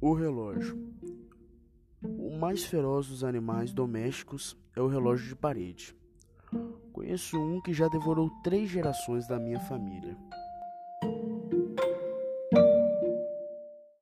O relógio. O mais feroz dos animais domésticos é o relógio de parede. Conheço um que já devorou três gerações da minha família.